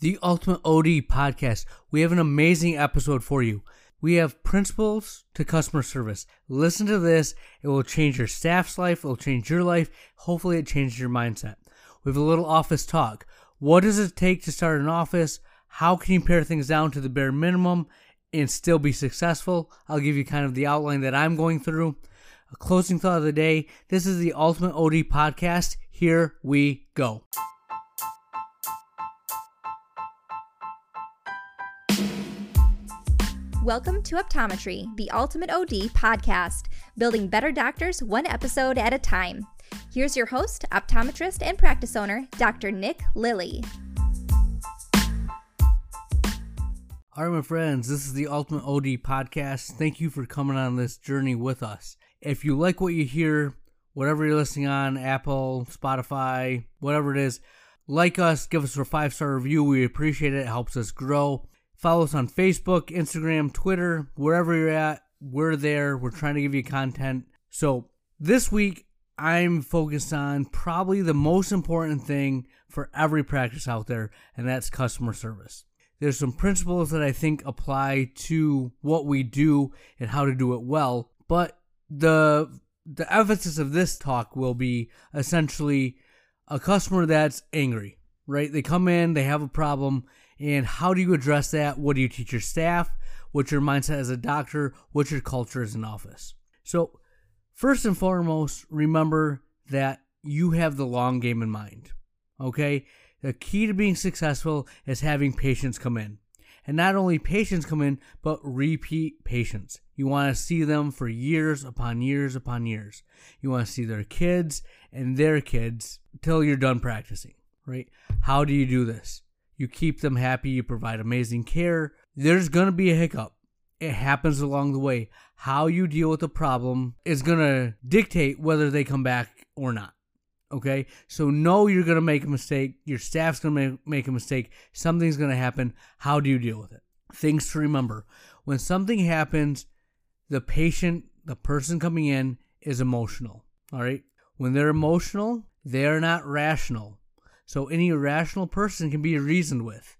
the Ultimate OD podcast. We have an amazing episode for you. We have principles to customer service. Listen to this. It will change your staff's life. It will change your life. Hopefully, it changes your mindset. We have a little office talk. What does it take to start an office? How can you pare things down to the bare minimum and still be successful? I'll give you kind of the outline that I'm going through. A closing thought of the day. This is the Ultimate OD podcast. Here we go. Welcome to Optometry, the Ultimate OD podcast, building better doctors one episode at a time. Here's your host, optometrist, and practice owner, Dr. Nick Lilly. All right, my friends, this is the Ultimate OD podcast. Thank you for coming on this journey with us. If you like what you hear, whatever you're listening on, Apple, Spotify, whatever it is, like us, give us a five star review. We appreciate it. It helps us grow. Follow us on Facebook, Instagram, Twitter, wherever you're at. We're there. We're trying to give you content. So this week, I'm focused on probably the most important thing for every practice out there, and that's customer service. There's some principles that I think apply to what we do and how to do it well, but the the emphasis of this talk will be essentially a customer that's angry, right? They come in, they have a problem, and how do you address that? What do you teach your staff? What's your mindset as a doctor? What's your culture as an office? So, first and foremost, remember that you have the long game in mind. Okay? The key to being successful is having patients come in. And not only patients come in, but repeat patients. You want to see them for years upon years upon years. You want to see their kids and their kids till you're done practicing, right? How do you do this? You keep them happy, you provide amazing care. There's going to be a hiccup. It happens along the way. How you deal with the problem is going to dictate whether they come back or not. Okay? So know you're going to make a mistake. Your staff's going to make a mistake. Something's going to happen. How do you deal with it? Things to remember. When something happens, the patient, the person coming in, is emotional. All right? When they're emotional, they're not rational. So any rational person can be reasoned with,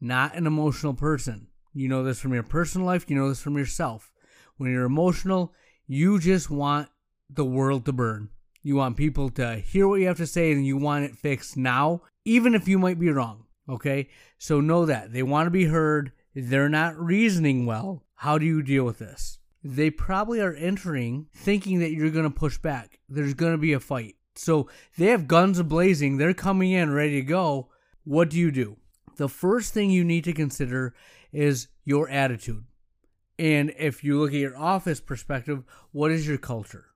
not an emotional person. You know this from your personal life, you know this from yourself. When you're emotional, you just want the world to burn. You want people to hear what you have to say and you want it fixed now, even if you might be wrong. Okay? So know that. They want to be heard. They're not reasoning well. How do you deal with this? They probably are entering thinking that you're going to push back. There's going to be a fight. So they have guns blazing. They're coming in ready to go. What do you do? The first thing you need to consider is your attitude. And if you look at your office perspective, what is your culture?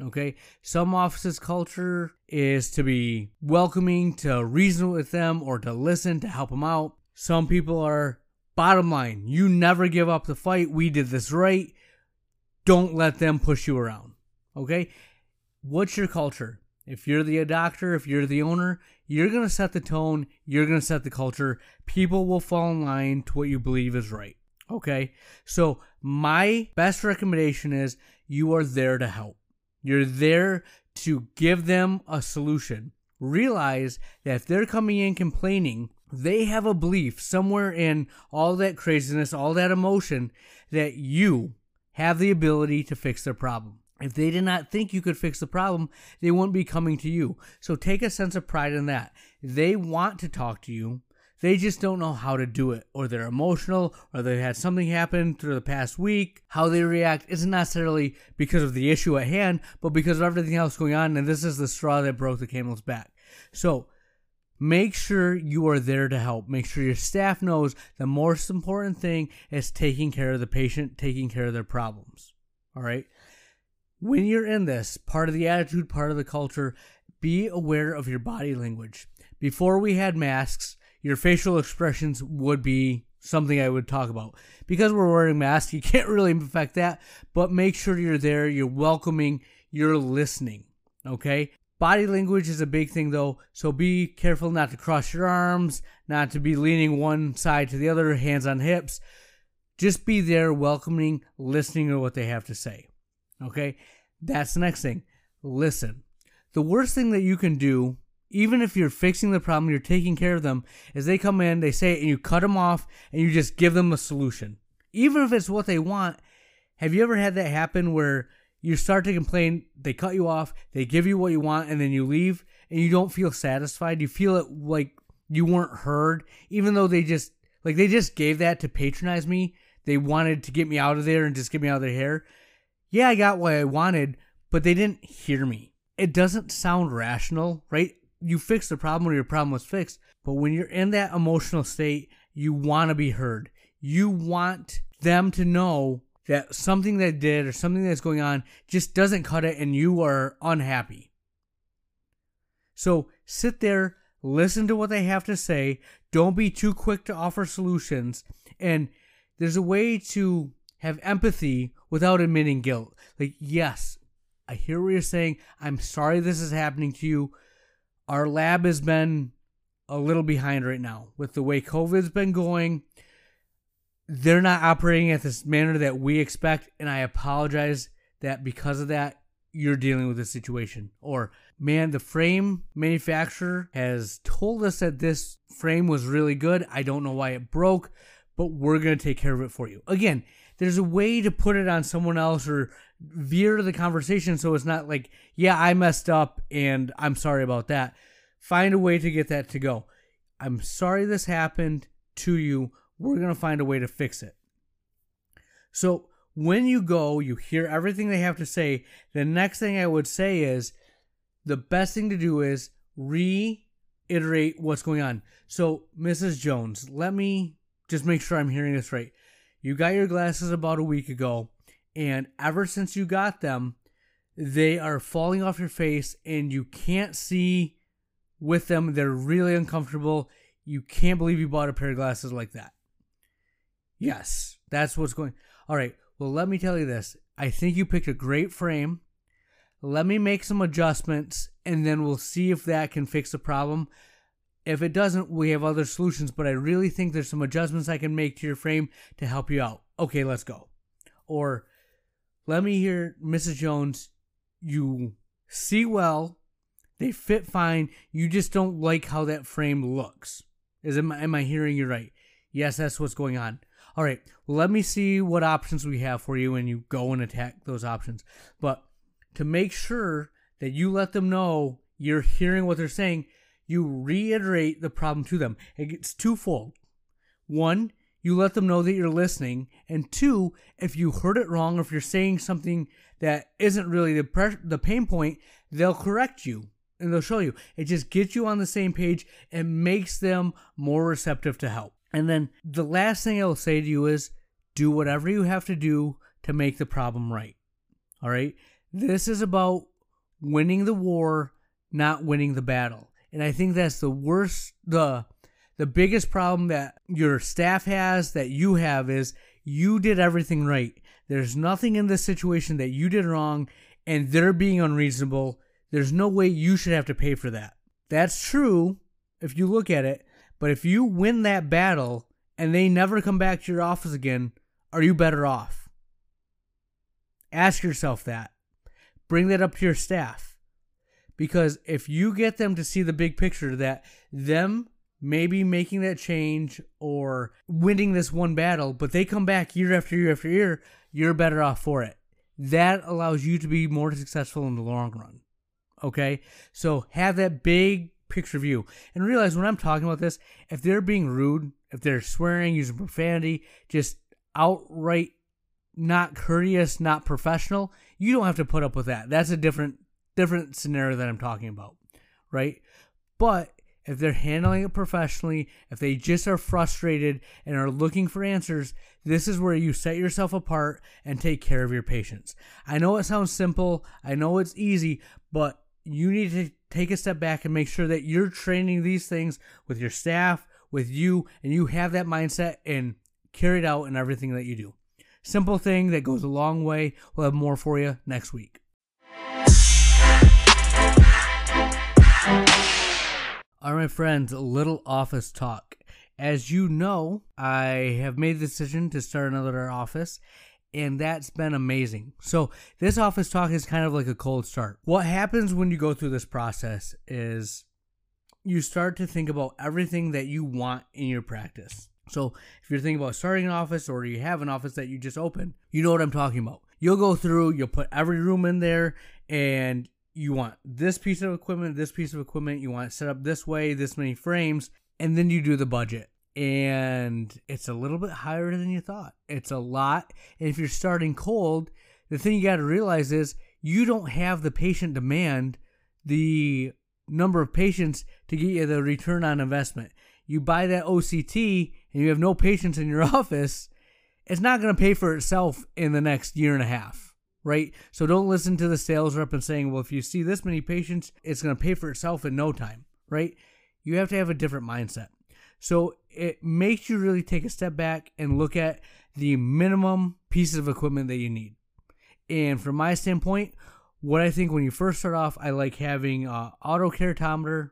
Okay. Some offices' culture is to be welcoming, to reason with them, or to listen, to help them out. Some people are bottom line, you never give up the fight. We did this right. Don't let them push you around. Okay. What's your culture? If you're the doctor, if you're the owner, you're going to set the tone, you're going to set the culture. People will fall in line to what you believe is right. Okay? So, my best recommendation is you are there to help. You're there to give them a solution. Realize that if they're coming in complaining, they have a belief somewhere in all that craziness, all that emotion, that you have the ability to fix their problem. If they did not think you could fix the problem, they wouldn't be coming to you. So take a sense of pride in that. They want to talk to you. They just don't know how to do it, or they're emotional, or they had something happen through the past week. How they react isn't necessarily because of the issue at hand, but because of everything else going on, and this is the straw that broke the camel's back. So make sure you are there to help. Make sure your staff knows the most important thing is taking care of the patient, taking care of their problems. All right when you're in this, part of the attitude, part of the culture, be aware of your body language. Before we had masks, your facial expressions would be something I would talk about. Because we're wearing masks, you can't really affect that, but make sure you're there, you're welcoming, you're listening. Okay? Body language is a big thing though, so be careful not to cross your arms, not to be leaning one side to the other, hands on hips. Just be there, welcoming, listening to what they have to say. Okay? That's the next thing. Listen. The worst thing that you can do even if you're fixing the problem, you're taking care of them, as they come in, they say it, and you cut them off and you just give them a solution. Even if it's what they want, have you ever had that happen where you start to complain, they cut you off, they give you what you want, and then you leave and you don't feel satisfied? You feel it like you weren't heard, even though they just, like, they just gave that to patronize me. They wanted to get me out of there and just get me out of their hair. Yeah, I got what I wanted, but they didn't hear me. It doesn't sound rational, right? You fix the problem when your problem was fixed, but when you're in that emotional state, you want to be heard. You want them to know that something they did or something that's going on just doesn't cut it and you are unhappy. So sit there, listen to what they have to say. Don't be too quick to offer solutions. And there's a way to have empathy without admitting guilt. Like, yes, I hear what you're saying. I'm sorry this is happening to you. Our lab has been a little behind right now with the way COVID's been going they're not operating at this manner that we expect, and I apologize that because of that, you're dealing with this situation. Or, man, the frame manufacturer has told us that this frame was really good. I don't know why it broke, but we're going to take care of it for you. Again, there's a way to put it on someone else or veer the conversation so it's not like, yeah, I messed up and I'm sorry about that. Find a way to get that to go. I'm sorry this happened to you we're going to find a way to fix it. So when you go, you hear everything they have to say. The next thing I would say is the best thing to do is reiterate what's going on. So, Mrs. Jones, let me just make sure I'm hearing this right. You got your glasses about a week ago, and ever since you got them, they are falling off your face and you can't see with them. They're really uncomfortable. You can't believe you bought a pair of glasses like that. Yes, that's what's going. All right. Well, let me tell you this. I think you picked a great frame. Let me make some adjustments and then we'll see if that can fix the problem. If it doesn't, we have other solutions, but I really think there's some adjustments I can make to your frame to help you out. Okay, let's go. Or let me hear Mrs. Jones, you see well, they fit fine, you just don't like how that frame looks. Is it, am I hearing you right? Yes, that's what's going on all right, let me see what options we have for you, and you go and attack those options. But to make sure that you let them know you're hearing what they're saying, you reiterate the problem to them. It's twofold. One, you let them know that you're listening, and two, if you heard it wrong or if you're saying something that isn't really the the pain point, they'll correct you and they'll show you. It just gets you on the same page and makes them more receptive to help. And then the last thing I will say to you is do whatever you have to do to make the problem right. All right? This is about winning the war, not winning the battle. And I think that's the worst the the biggest problem that your staff has that you have is you did everything right. There's nothing in this situation that you did wrong and they're being unreasonable. There's no way you should have to pay for that. That's true if you look at it, but if you win that battle and they never come back to your office again, are you better off? Ask yourself that. Bring that up to your staff. Because if you get them to see the big picture that them maybe making that change or winning this one battle, but they come back year after year after year, you're better off for it. That allows you to be more successful in the long run. Okay? So have that big picture view. And realize when I'm talking about this, if they're being rude, if they're swearing, using profanity, just outright not courteous, not professional, you don't have to put up with that. That's a different different scenario that I'm talking about, right? But if they're handling it professionally, if they just are frustrated and are looking for answers, this is where you set yourself apart and take care of your patients. I know it sounds simple, I know it's easy, but you need to take a step back and make sure that you're training these things with your staff, with you, and you have that mindset and carry it out in everything that you do. Simple thing that goes a long way. We'll have more for you next week. All right, my friends, a little office talk. As you know, I have made the decision to start another office, and that's been amazing. So, this office talk is kind of like a cold start. What happens when you go through this process is you start to think about everything that you want in your practice. So if you're thinking about starting an office or you have an office that you just opened, you know what I'm talking about. You'll go through, you'll put every room in there, and you want this piece of equipment, this piece of equipment, you want it set up this way, this many frames, and then you do the budget. And it's a little bit higher than you thought. It's a lot. And if you're starting cold, the thing you got to realize is you don't have the patient demand, the number of patients to get you the return on investment. You buy that OCT and you have no patients in your office, it's not going to pay for itself in the next year and a half, right? So don't listen to the sales rep and saying, well, if you see this many patients, it's going to pay for itself in no time, right? You have to have a different mindset. So it makes you really take a step back and look at the minimum pieces of equipment that you need. And from my standpoint, what I think when you first start off, I like having a auto keratometer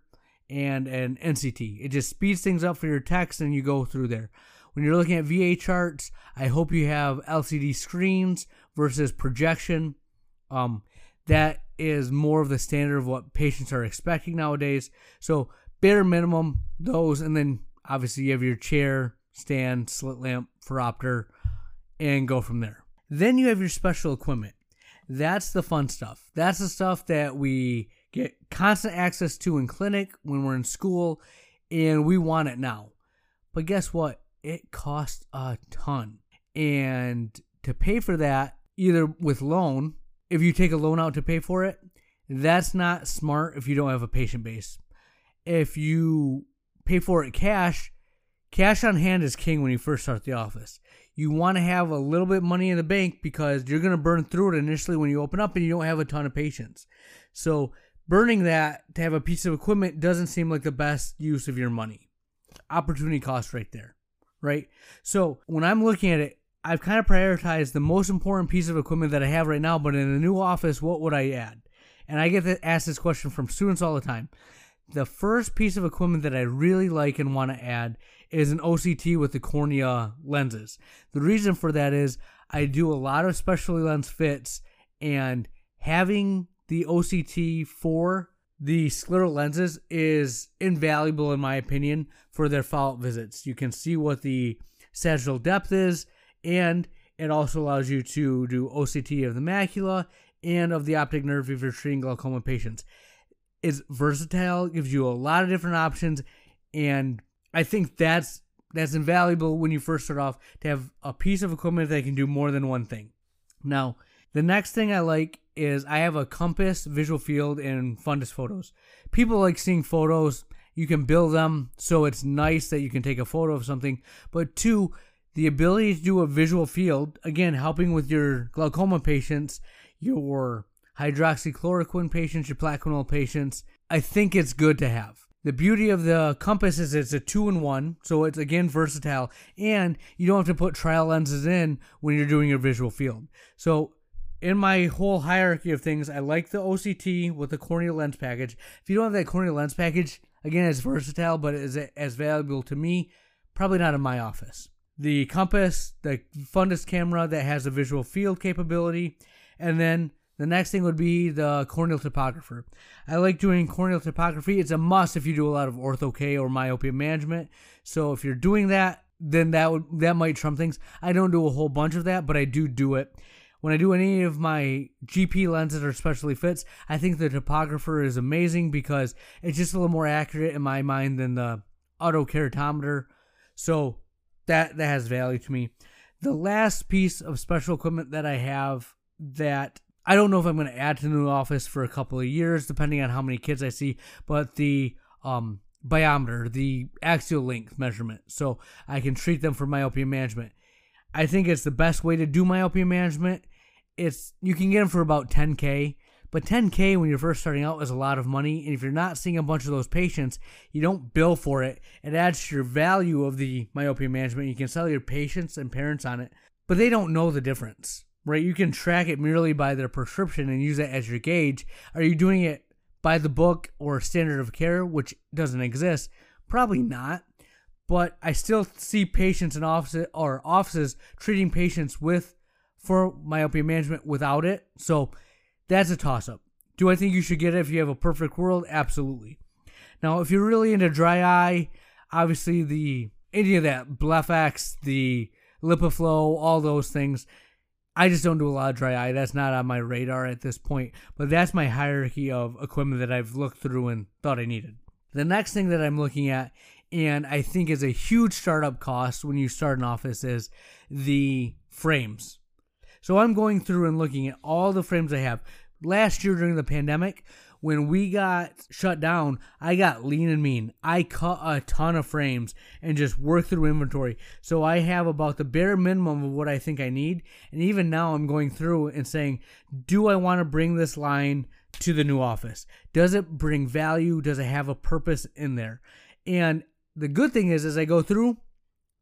and an NCT. It just speeds things up for your techs and you go through there. When you're looking at VA charts, I hope you have LCD screens versus projection. Um, that is more of the standard of what patients are expecting nowadays. So bare minimum those, and then obviously you have your chair, stand, slit lamp, phoropter, and go from there. Then you have your special equipment. That's the fun stuff. That's the stuff that we get constant access to in clinic when we're in school, and we want it now. But guess what? It costs a ton. And to pay for that, either with loan, if you take a loan out to pay for it, that's not smart if you don't have a patient base. If you pay for it cash, cash on hand is king when you first start the office you want to have a little bit of money in the bank because you're going to burn through it initially when you open up and you don't have a ton of patients. So, burning that to have a piece of equipment doesn't seem like the best use of your money. Opportunity cost right there, right? So, when I'm looking at it, I've kind of prioritized the most important piece of equipment that I have right now, but in a new office, what would I add? And I get asked this question from students all the time. The first piece of equipment that I really like and want to add is an OCT with the cornea lenses. The reason for that is I do a lot of specialty lens fits, and having the OCT for the scleral lenses is invaluable, in my opinion, for their follow up visits. You can see what the sagittal depth is, and it also allows you to do OCT of the macula and of the optic nerve if you're treating glaucoma patients. It's versatile, gives you a lot of different options, and I think that's that's invaluable when you first start off to have a piece of equipment that can do more than one thing. Now, the next thing I like is I have a compass, visual field, and fundus photos. People like seeing photos. You can build them, so it's nice that you can take a photo of something. But two, the ability to do a visual field, again, helping with your glaucoma patients, your hydroxychloroquine patients, your plaquenil patients. I think it's good to have. The beauty of the compass is it's a two in one, so it's again versatile, and you don't have to put trial lenses in when you're doing your visual field. So, in my whole hierarchy of things, I like the OCT with the corneal lens package. If you don't have that corneal lens package, again, it's versatile, but is it as valuable to me? Probably not in my office. The compass, the fundus camera that has a visual field capability, and then the next thing would be the corneal topographer. I like doing corneal topography. It's a must if you do a lot of ortho K or myopia management. So if you're doing that, then that would that might trump things. I don't do a whole bunch of that, but I do do it. When I do any of my GP lenses or specialty fits, I think the topographer is amazing because it's just a little more accurate in my mind than the auto keratometer. So that that has value to me. The last piece of special equipment that I have that I don't know if I'm going to add to the new office for a couple of years, depending on how many kids I see. But the um, biometer, the axial length measurement, so I can treat them for myopia management. I think it's the best way to do myopia management. It's you can get them for about 10k, but 10k when you're first starting out is a lot of money. And if you're not seeing a bunch of those patients, you don't bill for it. It adds to your value of the myopia management. You can sell your patients and parents on it, but they don't know the difference right? You can track it merely by their prescription and use it as your gauge. Are you doing it by the book or standard of care, which doesn't exist? Probably not. But I still see patients in offices or offices treating patients with for myopia management without it. So that's a toss up. Do I think you should get it if you have a perfect world? Absolutely. Now, if you're really into dry eye, obviously the any of that BlephEx, the LipiFlow, all those things. I just don't do a lot of dry eye. That's not on my radar at this point. But that's my hierarchy of equipment that I've looked through and thought I needed. The next thing that I'm looking at, and I think is a huge startup cost when you start an office, is the frames. So I'm going through and looking at all the frames I have. Last year during the pandemic, when we got shut down, I got lean and mean. I cut a ton of frames and just worked through inventory. So I have about the bare minimum of what I think I need. And even now, I'm going through and saying, do I want to bring this line to the new office? Does it bring value? Does it have a purpose in there? And the good thing is, as I go through,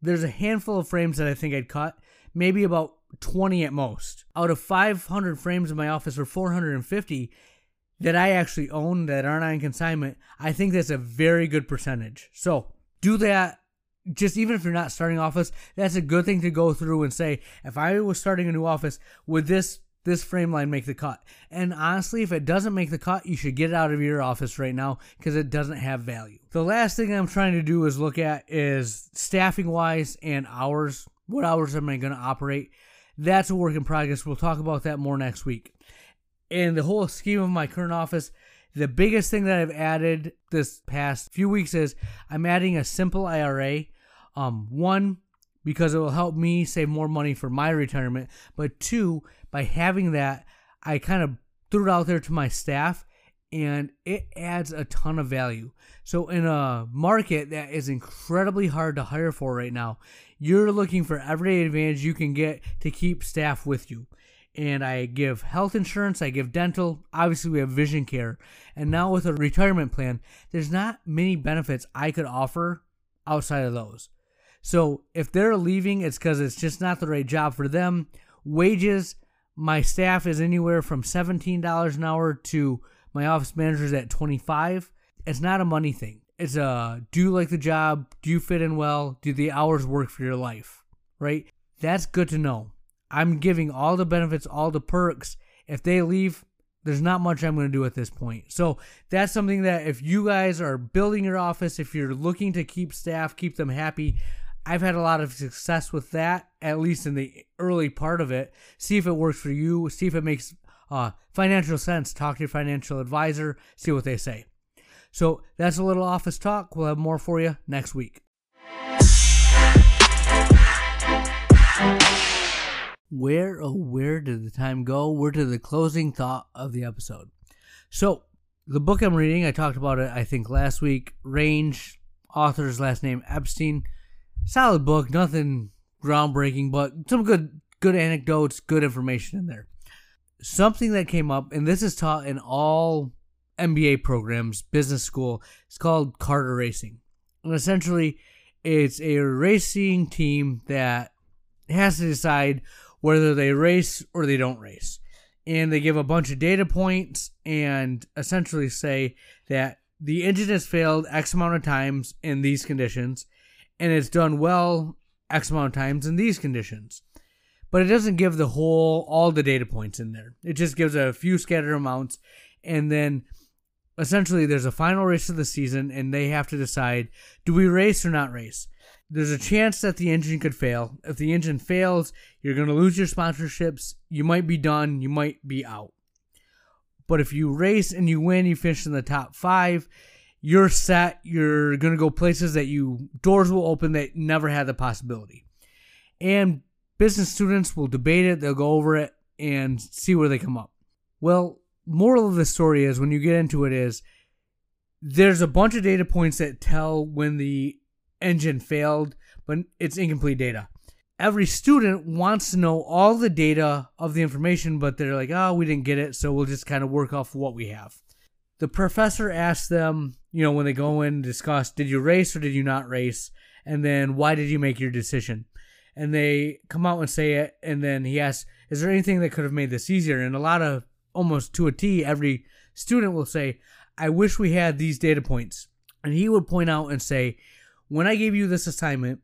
there's a handful of frames that I think I'd cut, maybe about 20 at most. Out of 500 frames in my office or 450, that I actually own that aren't on consignment, I think that's a very good percentage. So do that. Just even if you're not starting office, that's a good thing to go through and say, if I was starting a new office, would this this frame line make the cut? And honestly, if it doesn't make the cut, you should get it out of your office right now because it doesn't have value. The last thing I'm trying to do is look at is staffing wise and hours. What hours am I going to operate? That's a work in progress. We'll talk about that more next week in the whole scheme of my current office, the biggest thing that I've added this past few weeks is I'm adding a simple IRA. Um, one, because it will help me save more money for my retirement, but two, by having that, I kind of threw it out there to my staff and it adds a ton of value. So, in a market that is incredibly hard to hire for right now, you're looking for every advantage you can get to keep staff with you and I give health insurance, I give dental, obviously we have vision care. And now with a retirement plan, there's not many benefits I could offer outside of those. So if they're leaving, it's because it's just not the right job for them. Wages, my staff is anywhere from $17 an hour to my office manager's at 25. It's not a money thing. It's a do you like the job? Do you fit in well? Do the hours work for your life? Right? That's good to know. I'm giving all the benefits, all the perks. If they leave, there's not much I'm going to do at this point. So that's something that if you guys are building your office, if you're looking to keep staff, keep them happy, I've had a lot of success with that, at least in the early part of it. See if it works for you. See if it makes uh, financial sense. Talk to your financial advisor. See what they say. So that's a little office talk. We'll have more for you next week. where oh where did the time go? We're to the closing thought of the episode. So the book I'm reading, I talked about it I think last week. Range, author's last name Epstein. Solid book, nothing groundbreaking, but some good good anecdotes, good information in there. Something that came up, and this is taught in all MBA programs, business school. It's called Carter Racing. And essentially, it's a racing team that has to decide whether they race or they don't race. And they give a bunch of data points and essentially say that the engine has failed X amount of times in these conditions and it's done well X amount of times in these conditions. But it doesn't give the whole, all the data points in there. It just gives a few scattered amounts. And then essentially there's a final race of the season and they have to decide do we race or not race? there's a chance that the engine could fail. If the engine fails, you're going to lose your sponsorships. You might be done. You might be out. But if you race and you win, you finish in the top five, you're set. You're going to go places that you, doors will open that never had the possibility. And business students will debate it, they'll go over it and see where they come up. Well, moral of the story is when you get into it is there's a bunch of data points that tell when the engine failed, but it's incomplete data. Every student wants to know all the data of the information, but they're like, oh, we didn't get it, so we'll just kind of work off what we have. The professor asks them, you know, when they go in and discuss, did you race or did you not race? And then why did you make your decision? And they come out and say it, and then he asks, is there anything that could have made this easier? And a lot of, almost to a T, every student will say, I wish we had these data points. And he would point out and say, when I gave you this assignment,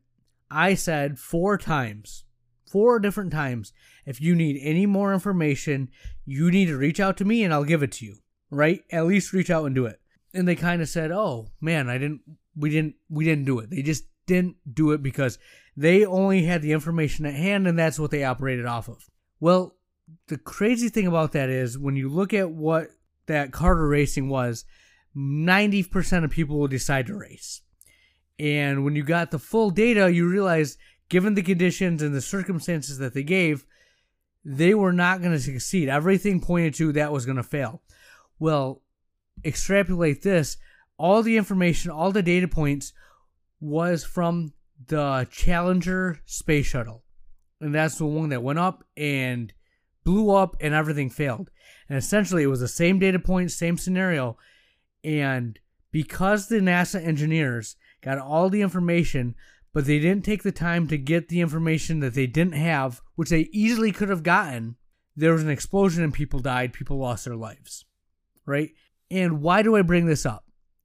I said four times, four different times, if you need any more information, you need to reach out to me and I'll give it to you, right? At least reach out and do it. and they kind of said, "Oh man, I didn't, we didn't, we didn't do it." They just didn't do it because they only had the information at hand, and that's what they operated off of. Well, the crazy thing about that is when you look at what that Carter racing was, 90% of people will decide to race. And when you got the full data, you realize, given the conditions and the circumstances that they gave, they were not going to succeed. Everything pointed to that was going to fail. Well, extrapolate this all the information, all the data points was from the Challenger space shuttle. And that's the one that went up and blew up and everything failed. And essentially, it was the same data point, same scenario. And because the NASA engineers got all the information, but they didn't take the time to get the information that they didn't have, which they easily could have gotten, there was an explosion and people died, people lost their lives. Right? And why do I bring this up?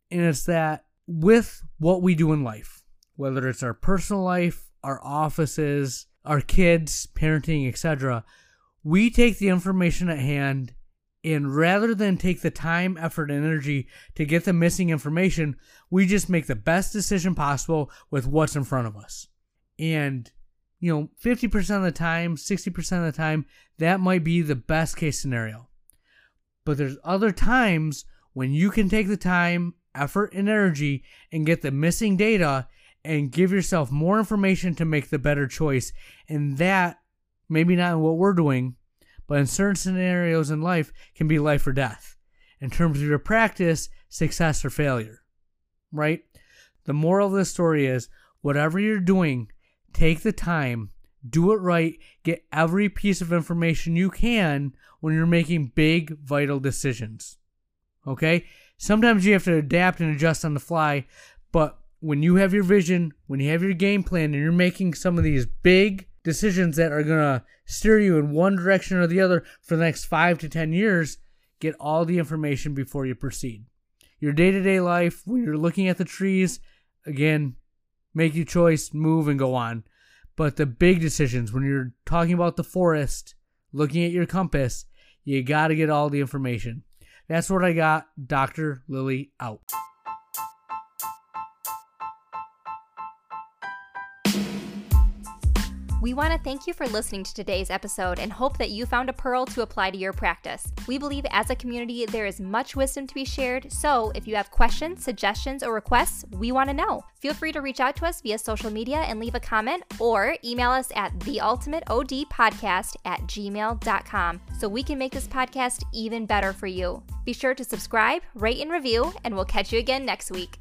And it's that with what we do in life, whether it's our personal life, our offices, our kids, parenting, etc., we take the information at hand and rather than take the time, effort, and energy to get the missing information, we just make the best decision possible with what's in front of us. And, you know, 50% of the time, 60% of the time, that might be the best case scenario. But there's other times when you can take the time, effort, and energy and get the missing data and give yourself more information to make the better choice. And that, maybe not in what we're doing, but in certain scenarios in life, can be life or death. In terms of your practice, success or failure. Right? The moral of this story is whatever you're doing, take the time, do it right, get every piece of information you can when you're making big, vital decisions. Okay? Sometimes you have to adapt and adjust on the fly, but when you have your vision, when you have your game plan, and you're making some of these big decisions that are going to steer you in one direction or the other for the next five to 10 years, get all the information before you proceed. Your day to day life, when you're looking at the trees, again, make your choice, move, and go on. But the big decisions, when you're talking about the forest, looking at your compass, you got to get all the information. That's what I got. Dr. Lilly out. We want to thank you for listening to today's episode and hope that you found a pearl to apply to your practice. We believe as a community there is much wisdom to be shared, so if you have questions, suggestions, or requests, we want to know. Feel free to reach out to us via social media and leave a comment or email us at theultimateodpodcast at gmail.com so we can make this podcast even better for you. Be sure to subscribe, rate, and review, and we'll catch you again next week.